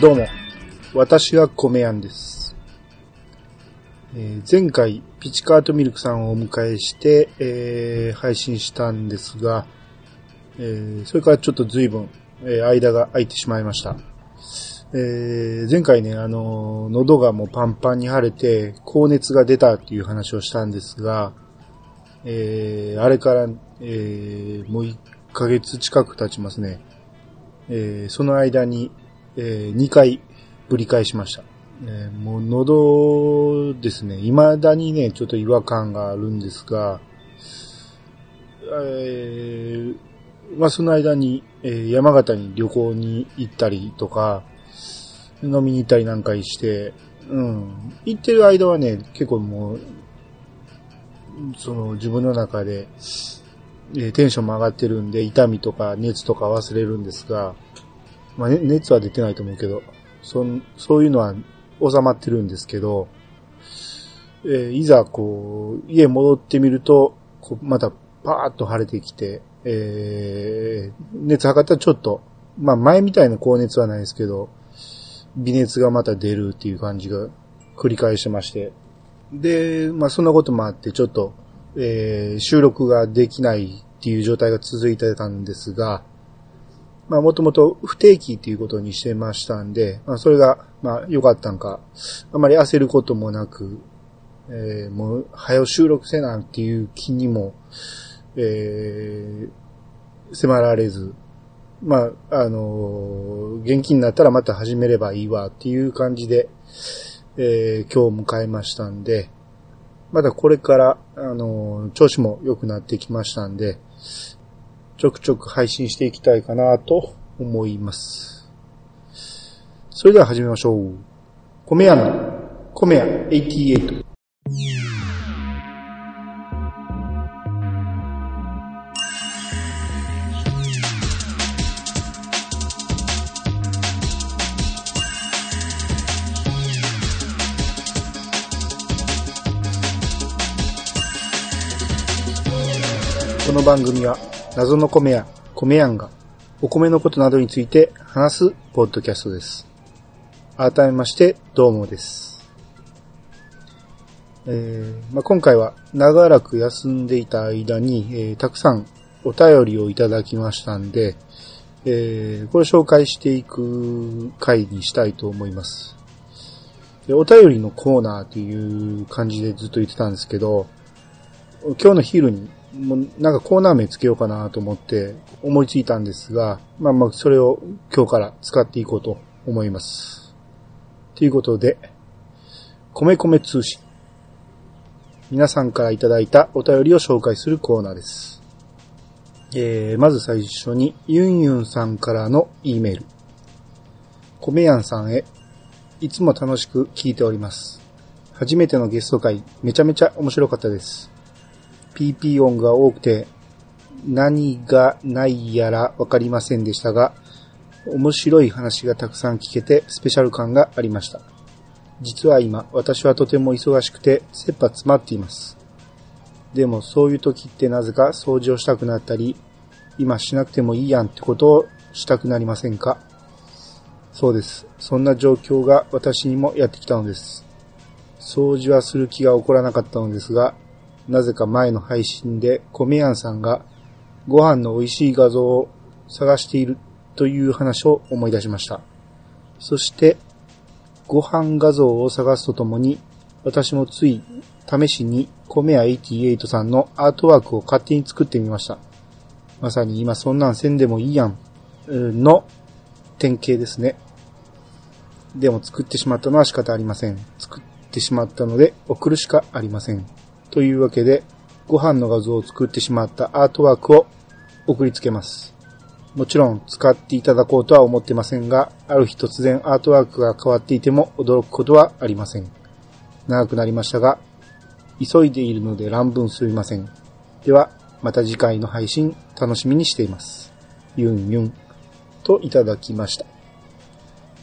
どうも、私が米やんです。えー前回、ピチカートミルクさんをお迎えして、えー配信したんですが、えーそれからちょっと随分、え間が空いてしまいました。え前回ね、あの喉がもうパンパンに腫れて、高熱が出たっていう話をしたんですが、えあれから、えもう1ヶ月近く経ちますね。えーその間に、え2回ぶり返しました。えーもう喉ですね、未だにね、ちょっと違和感があるんですが、えーまあその間に、えー山形に旅行に行ったりとか、飲みに行ったりなんかして、うん。行ってる間はね、結構もう、その自分の中で、えーテンションも上がってるんで、痛みとか熱とか忘れるんですが、まあ、熱は出てないと思うけど、そそういうのは収まってるんですけど、えーいざこう、家戻ってみると、こうまたパーッと腫れてきて、えー熱測ったらちょっと、まあ前みたいな高熱はないですけど、微熱がまた出るっていう感じが繰り返してまして。で、まあそんなこともあって、ちょっと、えー収録ができないっていう状態が続いてたんですが、まあもともと不定期っていうことにしてましたんで、まあそれが、まあ良かったんか、あまり焦ることもなく、えーもう、早収録せなっていう気にも、えー迫られず、まあ、あのー元気になったらまた始めればいいわっていう感じで、えー今日を迎えましたんで、まだこれから、あのー調子も良くなってきましたんで、ちょくちょく配信していきたいかなと思います。それでは始めましょう。米屋の、米屋88。この番組は謎の米屋、米やんがお米のことなどについて話すポッドキャストです。改めまして、どうもです。えーまあ、今回は長らく休んでいた間に、えーたくさんお便りをいただきましたんで、えーこれ紹介していく回にしたいと思います。お便りのコーナーっていう感じでずっと言ってたんですけど、今日の昼に、もうなんかコーナー名つけようかなと思って思いついたんですが、まあまあそれを今日から使っていこうと思います。ということで、米米通信。皆さんからいただいたお便りを紹介するコーナーです。えー、まず最初に、ユンユンさんからの E メール。米やんさんへ、いつも楽しく聞いております。初めてのゲスト会、めちゃめちゃ面白かったです。PP 音が多くて、何がないやらわかりませんでしたが、面白い話がたくさん聞けてスペシャル感がありました。実は今、私はとても忙しくて、切羽詰まっています。でもそういう時ってなぜか掃除をしたくなったり、今しなくてもいいやんってことをしたくなりませんか？そうです。そんな状況が私にもやってきたのです。掃除はする気が起こらなかったのですが、なぜか前の配信で米やんさんがご飯の美味しい画像を探しているという話を思い出しました。そして、ご飯画像を探すとともに、私もつい試しに米屋88さんのアートワークを勝手に作ってみました。まさに今そんなんせんでもいいや、んの典型ですね。でも作ってしまったのは仕方ありません。作ってしまったので送るしかありません。というわけで、ご飯の画像を作ってしまったアートワークを送りつけます。もちろん使っていただこうとは思ってませんが、ある日突然アートワークが変わっていても驚くことはありません。長くなりましたが、急いでいるので乱文すみません。では、また次回の配信楽しみにしています。ユンユンといただきました。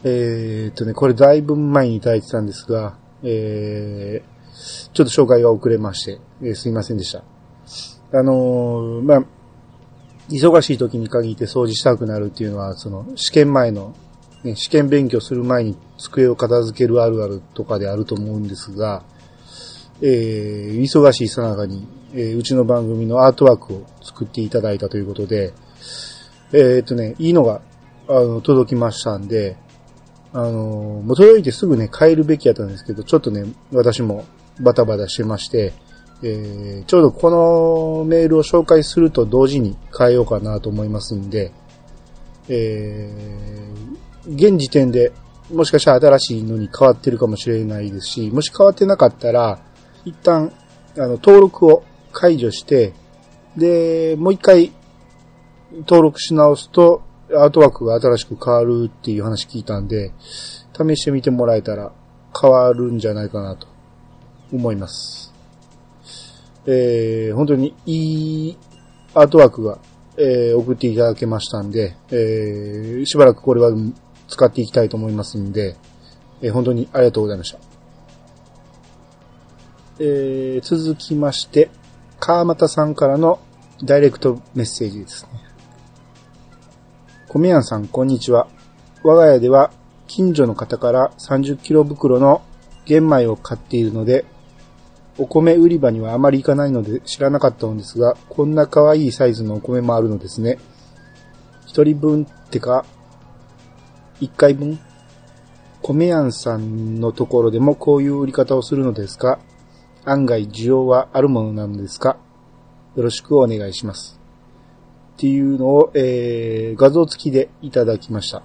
えーっとね、これだいぶ前にいただいてたんですが、えー、ちょっと紹介が遅れまして、えーすいませんでした。あのーまあ、忙しい時に限って掃除したくなるっていうのは、その試験前の、ね、試験勉強する前に机を片付けるあるあるとかであると思うんですが、えー、忙しいさなかに、えー、うちの番組のアートワークを作っていただいたということで、えー、っとね、いいのが、あの、届きましたんで、あの、もう届いてすぐね、変えるべきやったんですけど、ちょっとね、私もバタバタしてまして、えー、ちょうどこのメールを紹介すると同時に変えようかなと思いますんで、えー、現時点でもしかしたら新しいのに変わってるかもしれないですし、もし変わってなかったら、一旦、あの、登録を解除して、で、もう一回登録し直すと、アートワークが新しく変わるっていう話聞いたんで、試してみてもらえたら変わるんじゃないかなと。思います。えー、本当にいいアートワークが、えー、送っていただけましたんで、えー、しばらくこれは使っていきたいと思いますんで、えー、本当にありがとうございました。えー、続きまして、川又さんからのダイレクトメッセージですね。米やんさん、こんにちは。我が家では近所の方から30キロ袋の玄米を買っているので、お米売り場にはあまり行かないので知らなかったのですが、こんな可愛いサイズのお米もあるのですね。一人分ってか、一回分？米やんさんのところでもこういう売り方をするのですか？案外需要はあるものなのですか？よろしくお願いします。っていうのを、えー、画像付きでいただきました。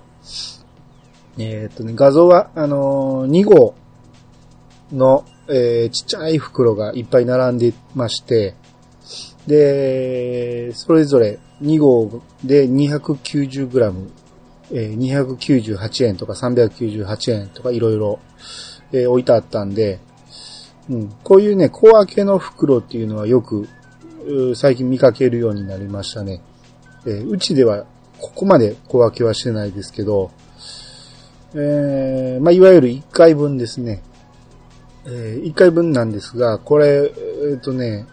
えー、っとね、画像は、あのー、2号の、えー、ちっちゃい袋がいっぱい並んでまして、で、それぞれ2号で 290g、えー、298円とか398円とかいろいろ、えー、置いてあったんで、うん、こういうね、小分けの袋っていうのはよく、最近見かけるようになりましたね。えー、うちではここまで小分けはしてないですけど、えー、まあ、いわゆる1回分ですね。えー、1回分なんですが、これ、えっ、ー、とね、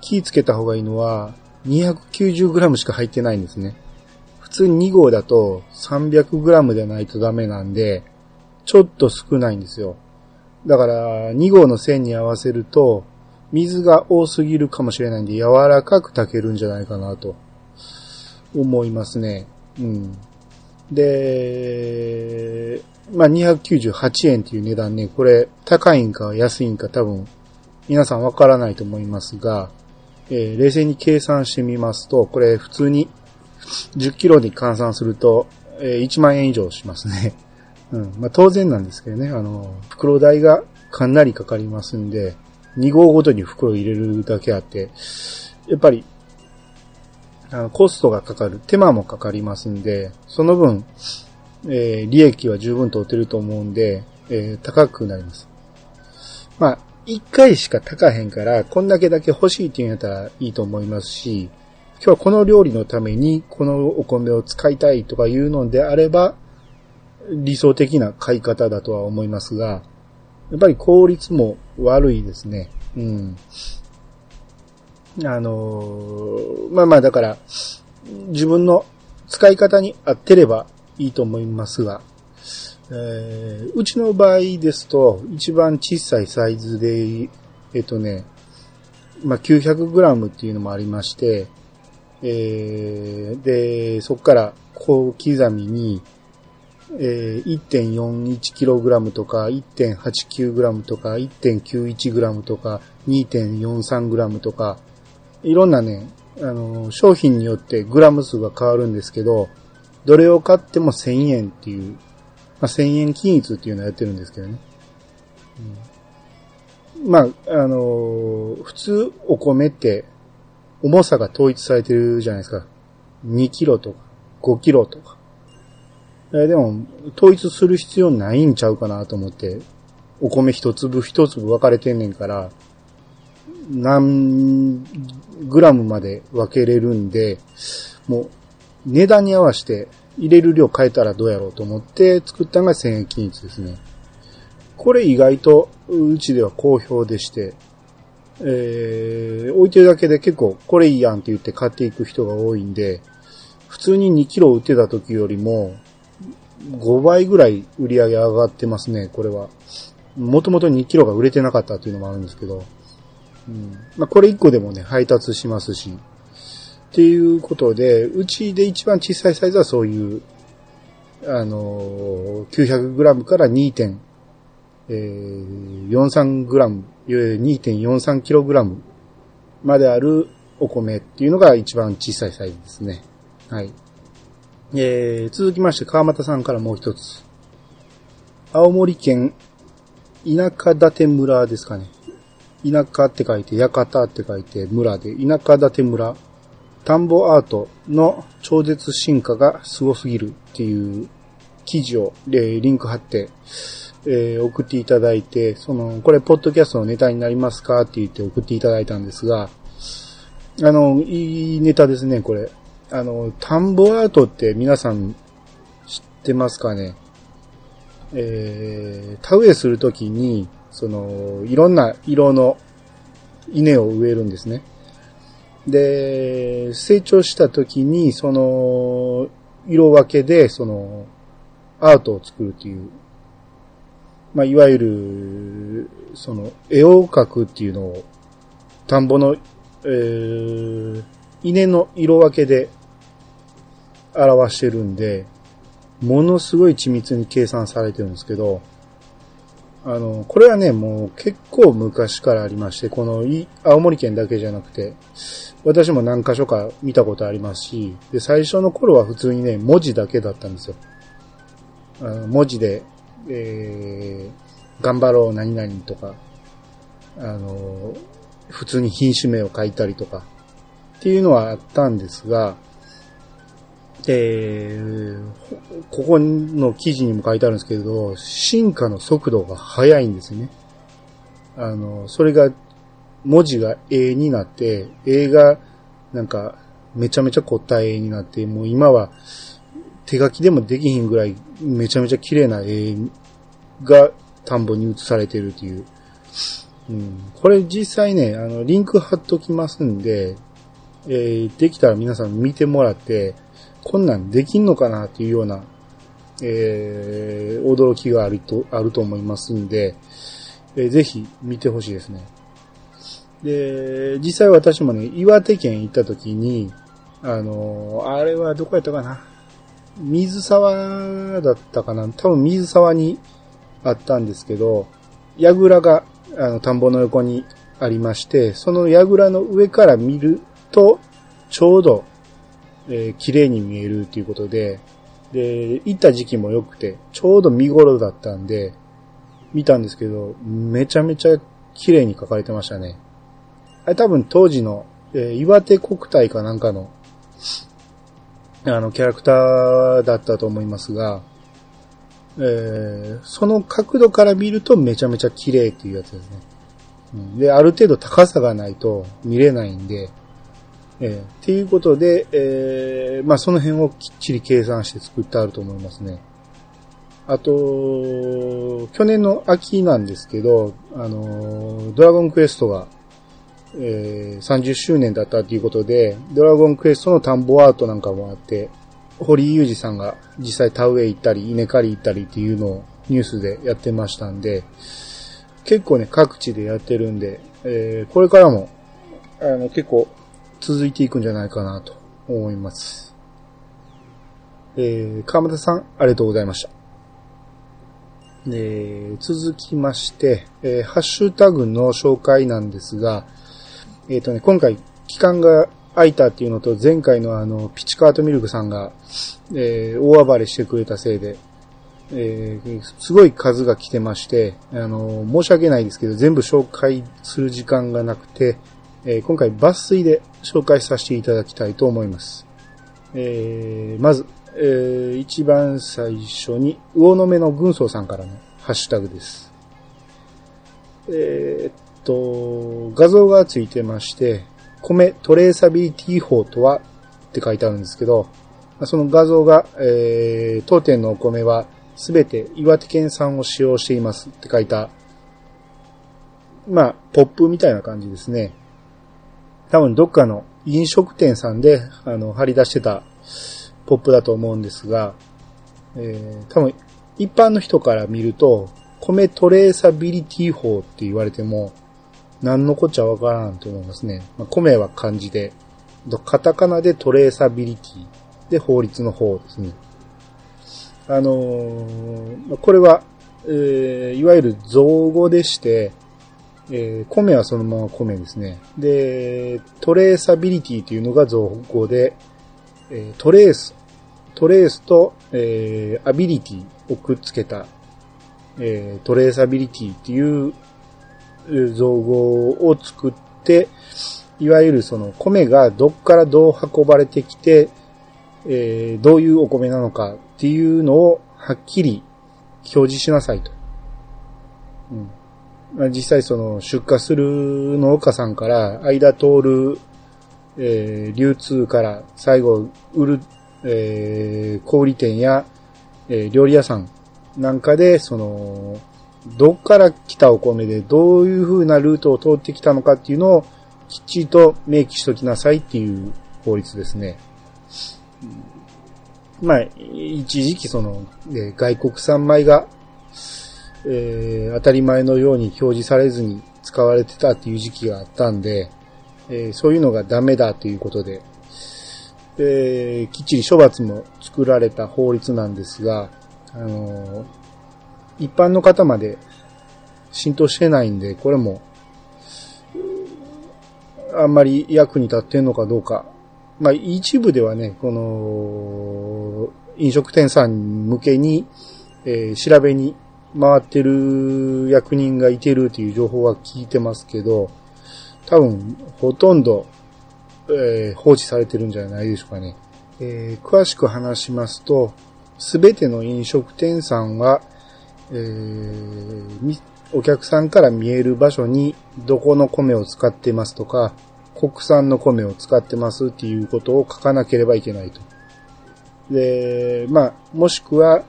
気ぃつけた方がいいのは、290g しか入ってないんですね。普通に2号だと 300g でないとダメなんで、ちょっと少ないんですよ。だから、2号の線に合わせると、水が多すぎるかもしれないんで、柔らかく炊けるんじゃないかなと、思いますね。うん。で、まあ、298円っていう値段ね、これ、高いんか安いんか多分、皆さんわからないと思いますが、えー、冷静に計算してみますと、これ普通に10キロに換算すると、えー、1万円以上しますね。うん。まあ、当然なんですけどね、あの、袋代がかなりかかりますんで、2号ごとに袋入れるだけあって、やっぱり、コストがかかる、手間もかかりますんで、その分、えー、利益は十分取ってると思うんで、えー、高くなります。まあ、一回しか高へんから、こんだけだけ欲しいっていうんやったらいいと思いますし、今日はこの料理のためにこのお米を使いたいとかいうのであれば、理想的な買い方だとは思いますが、やっぱり効率も悪いですね。うん。あのー、まあまあだから、自分の使い方に合ってればいいと思いますが、えー、うちの場合ですと、一番小さいサイズで、えっとね、まあ、900g っていうのもありまして、えー、で、そこから小刻みに、えー、1.41kg とか 1.89g とか 1.91g とか 2.43g とか、いろんなね、あの、商品によってグラム数が変わるんですけど、どれを買っても1000円っていう、まあ、1000円均一っていうのをやってるんですけどね。うん、まあ、あの、普通お米って重さが統一されてるじゃないですか。2キロとか5キロとか。えでも、統一する必要ないんちゃうかなと思って、お米一粒一粒分かれてんねんから、何グラムまで分けれるんで、もう値段に合わせて入れる量変えたらどうやろうと思って作ったのが1000円均一ですね。これ意外とうちでは好評でして、えー、置いてるだけで結構これいいやんって言って買っていく人が多いんで、普通に2キロ売ってた時よりも、5倍ぐらい売り上げ上がってますね、これは。もともと2キロが売れてなかったっていうのもあるんですけど。うん。まあ、これ1個でもね、配達しますし。っていうことで、うちで一番小さいサイズはそういう、あのー、900g から 2. えー、43g、2.43kg まであるお米っていうのが一番小さいサイズですね。はい。えー、続きまして、川又さんからもう一つ。青森県田舎館村ですかね。田舎って書いて、館って書いて、村で、田舎館村。田んぼアートの超絶進化がすすぎるっていう記事を、えー、リンク貼って、えー、送っていただいて、その、これ、ポッドキャストのネタになりますかって言って送っていただいたんですが、あの、いいネタですね、これ。あの、田んぼアートって皆さん知ってますかね？えー、田植えするときに、その、いろんな色の稲を植えるんですね。で、成長したときに、その、色分けで、その、アートを作るっていう、まあ、いわゆる、その、絵を描くっていうのを、田んぼの、えー、稲の色分けで表してるんで、ものすごい緻密に計算されてるんですけど、あの、これはね、もう結構昔からありまして、この青森県だけじゃなくて、私も何箇所か見たことありますし、で、最初の頃は普通にね、文字だけだったんですよ。あの文字で、えー、頑張ろう何々とか、あの、普通に品種名を書いたりとか、っていうのはあったんですが、えー、ここの記事にも書いてあるんですけど、進化の速度が速いんですね。あの、それが、文字が A になって、A が、なんか、めちゃめちゃ凝った絵になって、もう今は、手書きでもできひんぐらい、めちゃめちゃ綺麗な絵が田んぼに映されてるっていう。うん、これ実際ね、あの、リンク貼っときますんで、えー、できたら皆さん見てもらって、こんなんできんのかなっていうような、えー、驚きがあると、あると思いますんで、えー、ぜひ見てほしいですね。で、実際私もね、岩手県行った時に、あのー、あれはどこやったかな？水沢だったかな？多分水沢にあったんですけど、櫓が、あの、田んぼの横にありまして、その櫓の上から見ると、ちょうどえー、綺麗に見えるっていうことで、で、行った時期も良くて、ちょうど見頃だったんで、見たんですけど、めちゃめちゃ綺麗に描かれてましたね。あれ多分当時の、えー、岩手国体かなんかの、あの、キャラクターだったと思いますが、えー、その角度から見るとめちゃめちゃ綺麗っていうやつですね。うん、で、ある程度高さがないと見れないんで、えー、っていうことで、えー、まあその辺をきっちり計算して作ってあると思いますね。あと、去年の秋なんですけど、あの、ドラゴンクエストが、えー、30周年だったということで、ドラゴンクエストの田んぼアートなんかもあって、堀井裕二さんが実際田植え行ったり、稲刈り行ったりっていうのをニュースでやってましたんで、結構ね、各地でやってるんで、えー、これからも、あの、結構続いていくんじゃないかなと思います。えー、川又さん、ありがとうございました。え、続きまして、えー、ハッシュタグの紹介なんですが、えっ、ー、とね、今回、期間が空いたっていうのと、前回のあの、ピチカートミルクさんが、えー、大暴れしてくれたせいで、えー、すごい数が来てまして、あの、申し訳ないですけど、全部紹介する時間がなくて、えー、今回抜粋で紹介させていただきたいと思います。えー、まず、えー、一番最初に、魚の目の軍曹さんからのハッシュタグです。えー、っと、画像がついてまして、米トレーサビリティ法とはって書いてあるんですけど、その画像が、えー、当店のお米はすべて岩手県産を使用していますって書いた、まあ、ポップみたいな感じですね。多分どっかの飲食店さんで、あの、貼り出してたポップだと思うんですが、えー、多分、一般の人から見ると、米トレーサビリティ法って言われても、何のこっちゃわからんと思いますね。まあ、米は漢字で、カタカナでトレーサビリティで法律の方ですね。あのー、これは、えー、いわゆる造語でして、えー、米はそのまま米ですね。で、トレーサビリティというのが造語で、えー、トレース、トレースと、えー、アビリティをくっつけた、え、トレーサビリティっていう造語を作って、いわゆるその米がどっからどう運ばれてきて、え、どういうお米なのかっていうのをはっきり表示しなさいと。うん、実際その出荷する農家さんから間通る、えー、流通から最後売る、えー、小売店や、えー、料理屋さんなんかで、その、どっから来たお米でどういう風なルートを通ってきたのかっていうのをきっちりと明記しときなさいっていう法律ですね。まあ、一時期その、ね、外国産米が、えー、当たり前のように表示されずに使われてたっていう時期があったんで、えー、そういうのがダメだということで、で、きっちり処罰も作られた法律なんですが、あのー、一般の方まで浸透してないんで、これも、あんまり役に立ってんのかどうか。まあ、一部ではね、この、飲食店さん向けに、えー、調べに回ってる役人がいてるという情報は聞いてますけど、多分、ほとんど、えー、放置されてるんじゃないでしょうかね。えー、詳しく話しますと、すべての飲食店さんは、えー、お客さんから見える場所にどこの米を使ってますとか、国産の米を使ってますっていうことを書かなければいけないと。で、まあ、もしくは、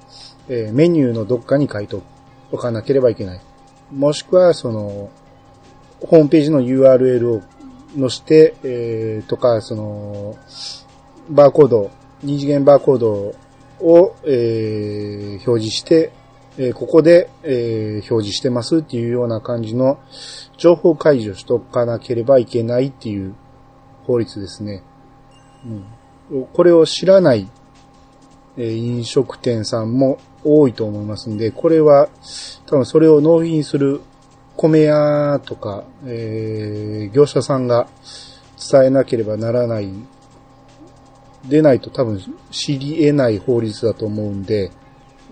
えー、メニューのどっかに書いとくおかなければいけない。もしくは、その、ホームページの URL を載せて、えー、とか、その、バーコード、二次元バーコードを、えー、表示して、えー、ここで、えー、表示してますっていうような感じの情報解除しとかなければいけないっていう法律ですね。うん、これを知らない、え、飲食店さんも多いと思いますんで、これは多分それを納品する米屋とか、えー、業者さんが伝えなければならない、でないと多分知り得ない法律だと思うんで、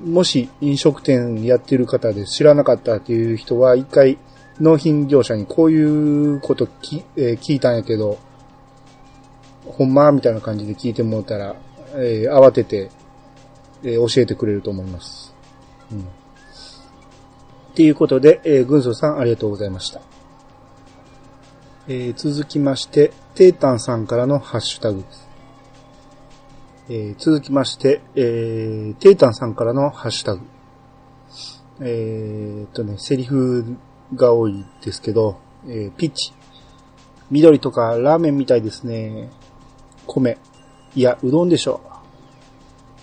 もし飲食店やってる方で知らなかったっていう人は一回納品業者にこういうことき、えー、聞いたんやけど、ほんま？みたいな感じで聞いてもらったら、えー、慌てて、えー、教えてくれると思います。うん。っていうことで、えー、軍曹さんありがとうございました。えー、続きまして、テータンさんからのハッシュタグです。えー、続きまして、えー、テイタンさんからのハッシュタグ。えー、っとね、セリフが多いですけど、えー、ピッチ。緑とかラーメンみたいですね。米。いや、うどんでしょ。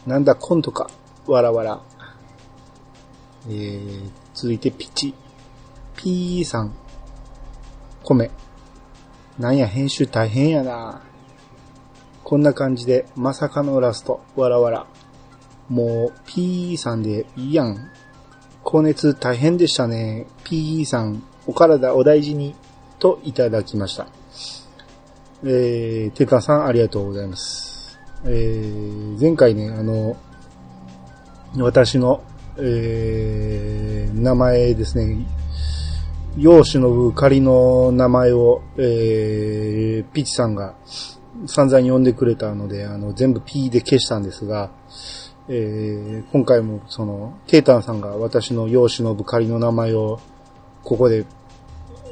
なんだ、コンとか。わらわら。えー、続いてピッチ。P さん。米。なんや、編集大変やな。こんな感じで、まさかのラスト、わらわら。もう、P さんでいいやん。高熱大変でしたね。P さん、お体お大事に、といただきました。えー、テカさんありがとうございます。えー、前回ね、あの、私の、えー、名前ですね、世しの仮の名前を、えー、ピチさんが、散々呼んでくれたので、あの、全部 P で消したんですが、えー、今回もその、テータンさんが私の養子のぶかりの名前を、ここで、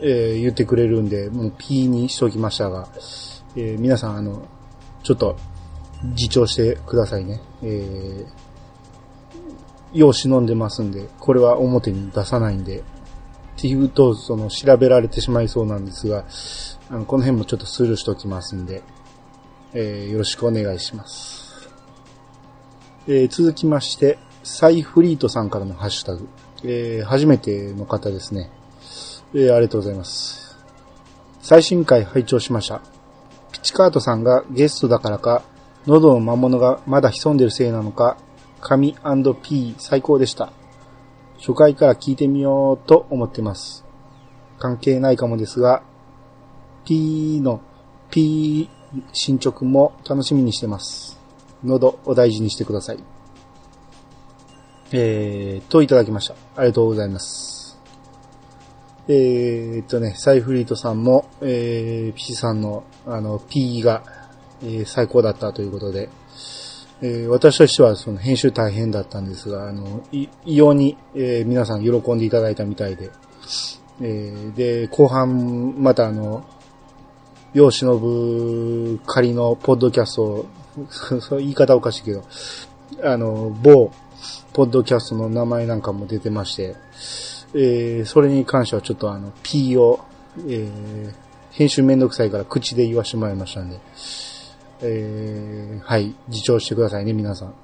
えー、言ってくれるんで、もう P にしときましたが、えー、皆さん、あの、ちょっと、自重してくださいね。えー、よう忍んでますんで、これは表に出さないんで、っていうと、その、調べられてしまいそうなんですが、あの、この辺もちょっとスルーしときますんで、えー、よろしくお願いします。えー、続きまして、サイフリートさんからのハッシュタグ。えー、初めての方ですね。えー、ありがとうございます。最新回拝聴しました。ピチカートさんがゲストだからか、喉の魔物がまだ潜んでるせいなのか、神 &P 最高でした。初回から聞いてみようと思ってます。関係ないかもですが、P の P 進捗も楽しみにしてます。喉お大事にしてください。えー、といただきました。ありがとうございます。えー、っとね、サイフリートさんも、えー、ピチさんの、あの、P が、えー、最高だったということで、えー、私としてはその編集大変だったんですが、あの、異様に、えー、皆さん喜んでいただいたみたいで、えー、で、後半、またあの、世忍ぶ仮のポッドキャストを、言い方おかしいけど、あの、某、ポッドキャストの名前なんかも出てまして、えー、それに関してはちょっとあの、P を、えー、編集めんどくさいから口で言わしてもらいましたんで、えー、はい、自重してくださいね、皆さん。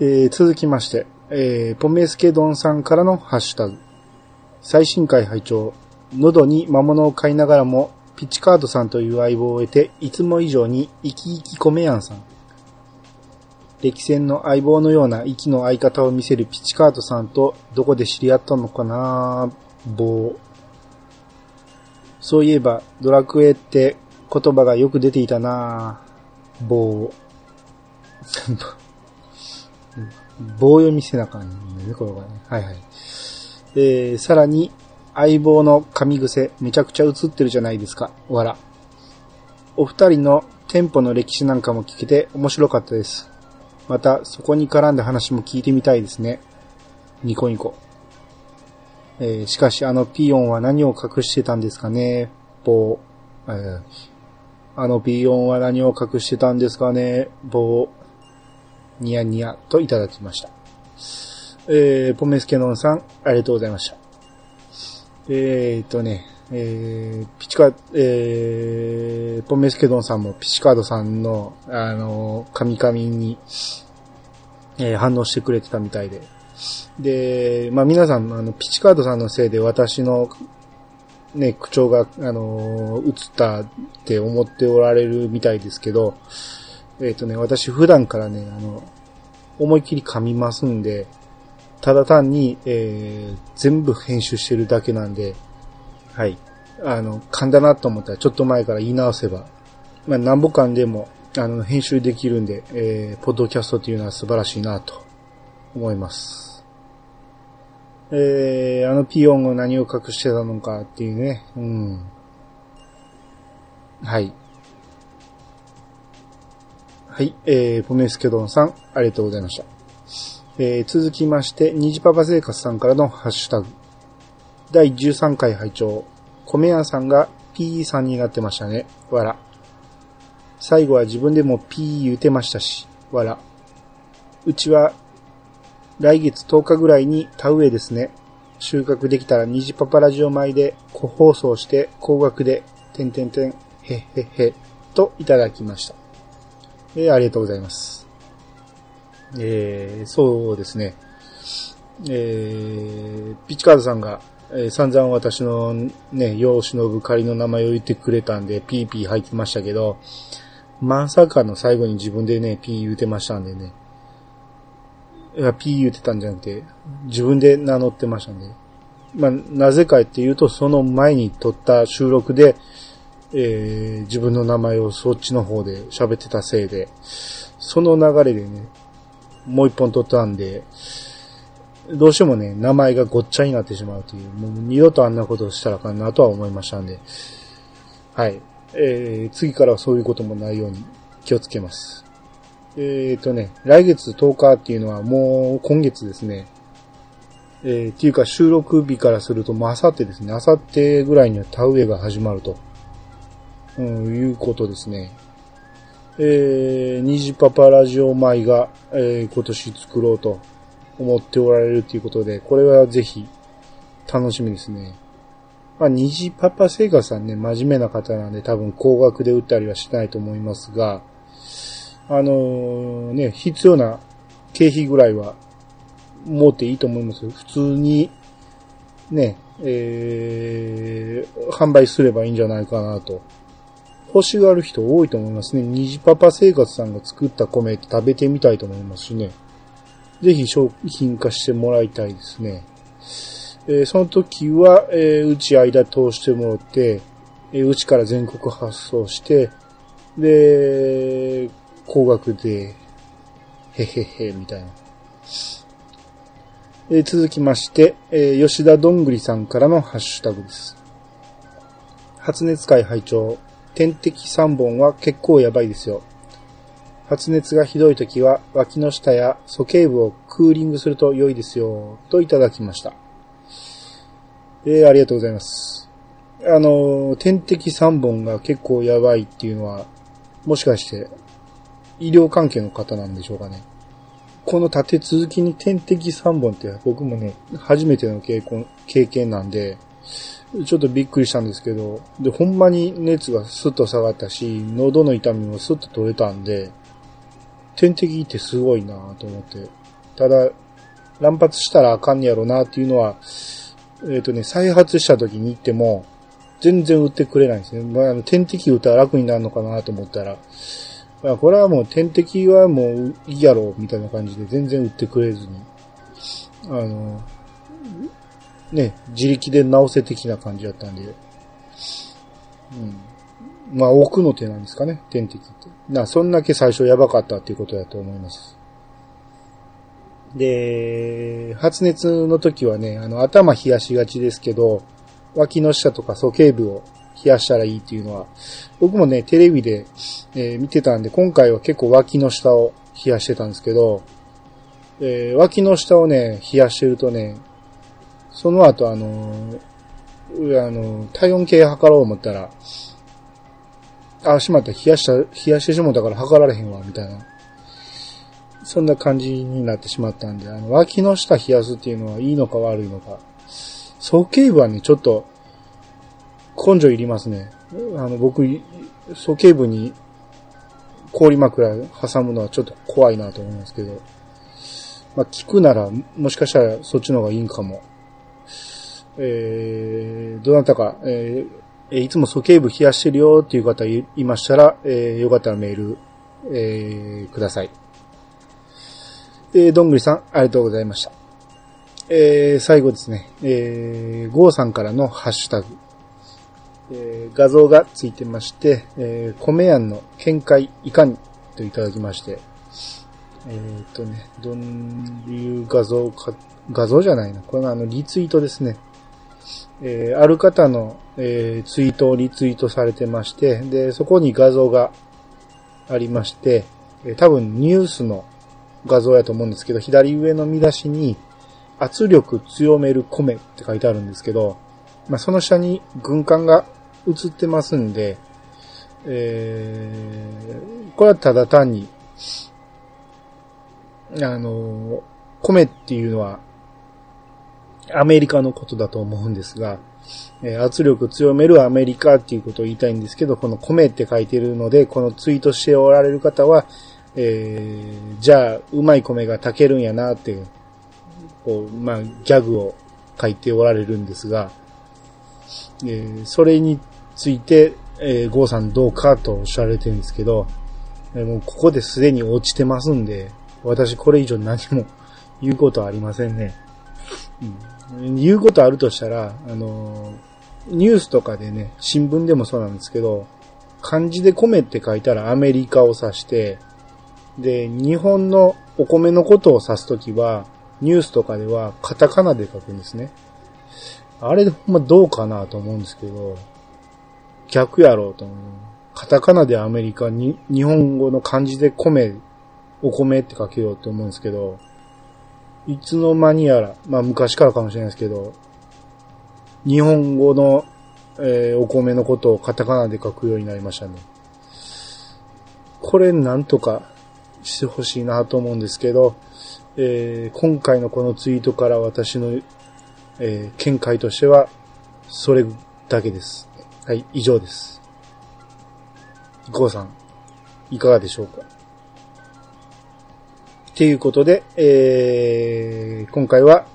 えー、続きまして、えー、ポメスケドンさんからのハッシュタグ。最新回拝聴喉に魔物を飼いながらも、ピッチカードさんという相棒を得て、いつも以上に生き生き米やんさん。歴戦の相棒のような息の相方を見せるピッチカードさんとどこで知り合ったのかな棒。そういえば、ドラクエって言葉がよく出ていたな棒。棒読みせなかんね、これはね。はいはい。えー、さらに、相棒の神癖、めちゃくちゃ映ってるじゃないですか。わら。お二人の店舗の歴史なんかも聞けて面白かったです。また、そこに絡んだ話も聞いてみたいですね。ニコニコ。えー、しかしあのピヨンは何を隠してたんですかね棒。あの B 音は何を隠してたんですかね棒、ニヤニヤといただきました。えー、ポメスケノンさん、ありがとうございました。えーとね、えー、ピチカ、えー、ポメスケドンさんもピチカードさんの、あの、カミカミに、えー、反応してくれてたみたいで。で、まあ皆さん、あの、ピチカードさんのせいで私のね、口調が、あのー、映ったって思っておられるみたいですけど、えっ、ー、とね、私普段からね、あの、思いっきり噛みますんで、ただ単に、えー、全部編集してるだけなんで、はい。あの、噛んだなと思ったらちょっと前から言い直せば、まあ、何ぼ間でも、あの、編集できるんで、えー、ポッドキャストっていうのは素晴らしいなと思います。えー、あのピヨンが何を隠してたのかっていうね。うん。はい。はい、えー、ポメスケドンさん、ありがとうございました。えー、続きまして、ニジパパ生活さんからのハッシュタグ。第13回拝聴米屋さんが P さんになってましたね。わら。最後は自分でも P 言うてましたし、わら。うちは来月10日ぐらいに田植えですね。収穫できたら虹パパラジオ米で個包装して高額で、てんてんてん、へっへっへ、といただきました。えー、ありがとうございます。えー、そうですね。えー、ピチカードさんが、えー、散々私のね、世を忍ぶ仮の名前を言ってくれたんで、ピーピー入ってましたけど、まさかの最後に自分でね、ピー言うてましたんでね。いや、P 言ってたんじゃなくて、自分で名乗ってましたんね。まあ、なぜかっていうと、その前に撮った収録で、えー、自分の名前をそっちの方で喋ってたせいで、その流れでね、もう一本撮ったんで、どうしてもね、名前がごっちゃになってしまうという、もう二度とあんなことをしたらあかんなとは思いましたんで、はい。えー、次からはそういうこともないように気をつけます。えっ、ー、とね、来月10日っていうのはもう今月ですね。えー、っていうか収録日からするともうあさってですね。あさってぐらいには田植えが始まると、うん、いうことですね。えー、虹パパラジオ米が、えー、今年作ろうと思っておられるということで、これはぜひ楽しみですね。まあ、虹パパ生活さんね、真面目な方なんで多分高額で売ったりはしないと思いますが、あの、ね、必要な経費ぐらいは持っていいと思います。普通に、ね、えー、販売すればいいんじゃないかなと。欲しがる人多いと思いますね。虹パパ生活さんが作った米食べてみたいと思いますしね。ぜひ商品化してもらいたいですね。えー、その時は、えー、うち間通してもらって、えー、うちから全国発送して、で、高額で、へへへ、みたいな。えー、続きまして、えー、吉田どんぐりさんからのハッシュタグです。発熱会拝聴点滴3本は結構やばいですよ。発熱がひどい時は脇の下や鼠径部をクーリングすると良いですよ。といただきました。えー、ありがとうございます。あの、点滴3本が結構やばいっていうのは、もしかして医療関係の方なんでしょうかね。この立て続きに点滴3本って僕もね、初めての経経験なんで、ちょっとびっくりしたんですけど、で、ほんまに熱がスッと下がったし、喉の痛みもスッと取れたんで、点滴ってすごいなと思って。ただ、乱発したらあかんやろなっていうのは、えっ、ー、とね、再発した時に行っても、全然売ってくれないんですね。まあ、あの点滴打ったら楽になるのかなと思ったら、まあ、これはもう点滴はもういいやろ、みたいな感じで全然売ってくれずに、あの、ね、自力で治せ的な感じだったんで、うん。まあ、奥の手なんですかね、点滴って。な、そんだけ最初やばかったっていうことだと思います。で、発熱の時はね、あの、頭冷やしがちですけど、脇の下とか鼠径部を冷やしたらいいっていうのは、僕もね、テレビで、えー、見てたんで、今回は結構脇の下を冷やしてたんですけど、えー、脇の下をね、冷やしてるとね、その後あのー、あの体温計測ろう思ったら、あ、しまった、冷やした、冷やしてしもたから測られへんわ、みたいな。そんな感じになってしまったんで、あの、脇の下冷やすっていうのはいいのか悪いのか。鼠径部はね、ちょっと、根性いりますね。あの、僕、鼠径部に氷枕挟むのはちょっと怖いなと思いますけど。まあ、聞くなら、もしかしたらそっちの方がいいんかも。えー、どなたか、えー、いつも鼠径部冷やしてるよっていう方いましたら、えー、よかったらメール、えー、ください。えー、どんぐりさん、ありがとうございました。えー、最後ですね、えー、ゴーさんからのハッシュタグ。えー、画像がついてまして、えー、米庵の見解いかにといただきまして、えー、っとね、どういう画像か、画像じゃないな。これはあの、リツイートですね。えー、ある方の、えー、ツイートをリツイートされてまして、で、そこに画像がありまして、えー、多分ニュースの画像やと思うんですけど、左上の見出しに、圧力強める米って書いてあるんですけど、まあ、その下に軍艦が映ってますんで、えー、これはただ単に、あの、米っていうのは、アメリカのことだと思うんですが、えー、圧力強めるアメリカっていうことを言いたいんですけど、この米って書いてるので、このツイートしておられる方は、えー、じゃあ、うまい米が炊けるんやなって、こう、まあ、ギャグを書いておられるんですが、えー、それについて、えー、ゴーさんどうかとおっしゃられてるんですけど、えー、もうここですでに落ちてますんで、私これ以上何も 言うことはありませんね。うん、言うことあるとしたら、あのー、ニュースとかでね、新聞でもそうなんですけど、漢字で米って書いたらアメリカを指して、で、日本のお米のことを指すときは、ニュースとかではカタカナで書くんですね。あれほんまどうかなと思うんですけど、逆やろうと思う。カタカナでアメリカに、日本語の漢字で米、お米って書けようって思うんですけど、いつの間にやら、まあ昔からかもしれないですけど、日本語の、えー、お米のことをカタカナで書くようになりましたね。これなんとかしてほしいなと思うんですけど、えー、今回のこのツイートから私の、えー、見解としては、それだけです。はい、以上です。ゴーさん、いかがでしょうかていうことで、えー、今回は、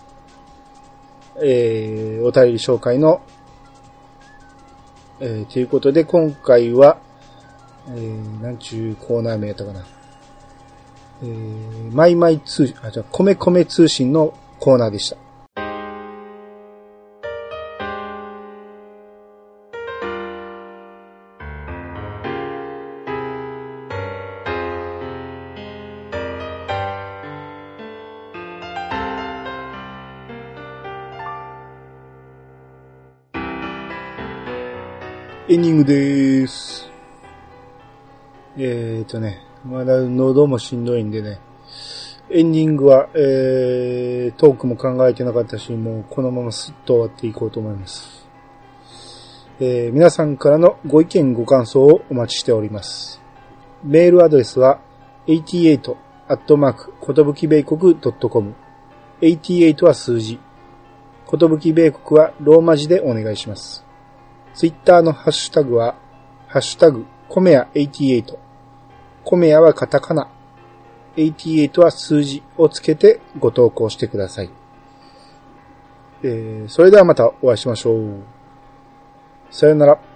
えー、お便り紹介の、えー、ということで、今回は、えー、なんちゅうコーナー名やったかな。えー、マイマイ通、あ、じゃ米米通信のコーナーでした。エンディングでーす。えーとね、まだ喉もしんどいんでね、エンディングは、えー、トークも考えてなかったし、もうこのままスッと終わっていこうと思います。えー、皆さんからのご意見ご感想をお待ちしております。メールアドレスは、88アットマーク、ことぶき米国 .com。88は数字。ことぶき米国はローマ字でお願いします。ツイッターのハッシュタグは、ハッシュタグ、コメヤ88。コメヤはカタカナ。88は数字をつけてご投稿してください。えー、それではまたお会いしましょう。さよなら。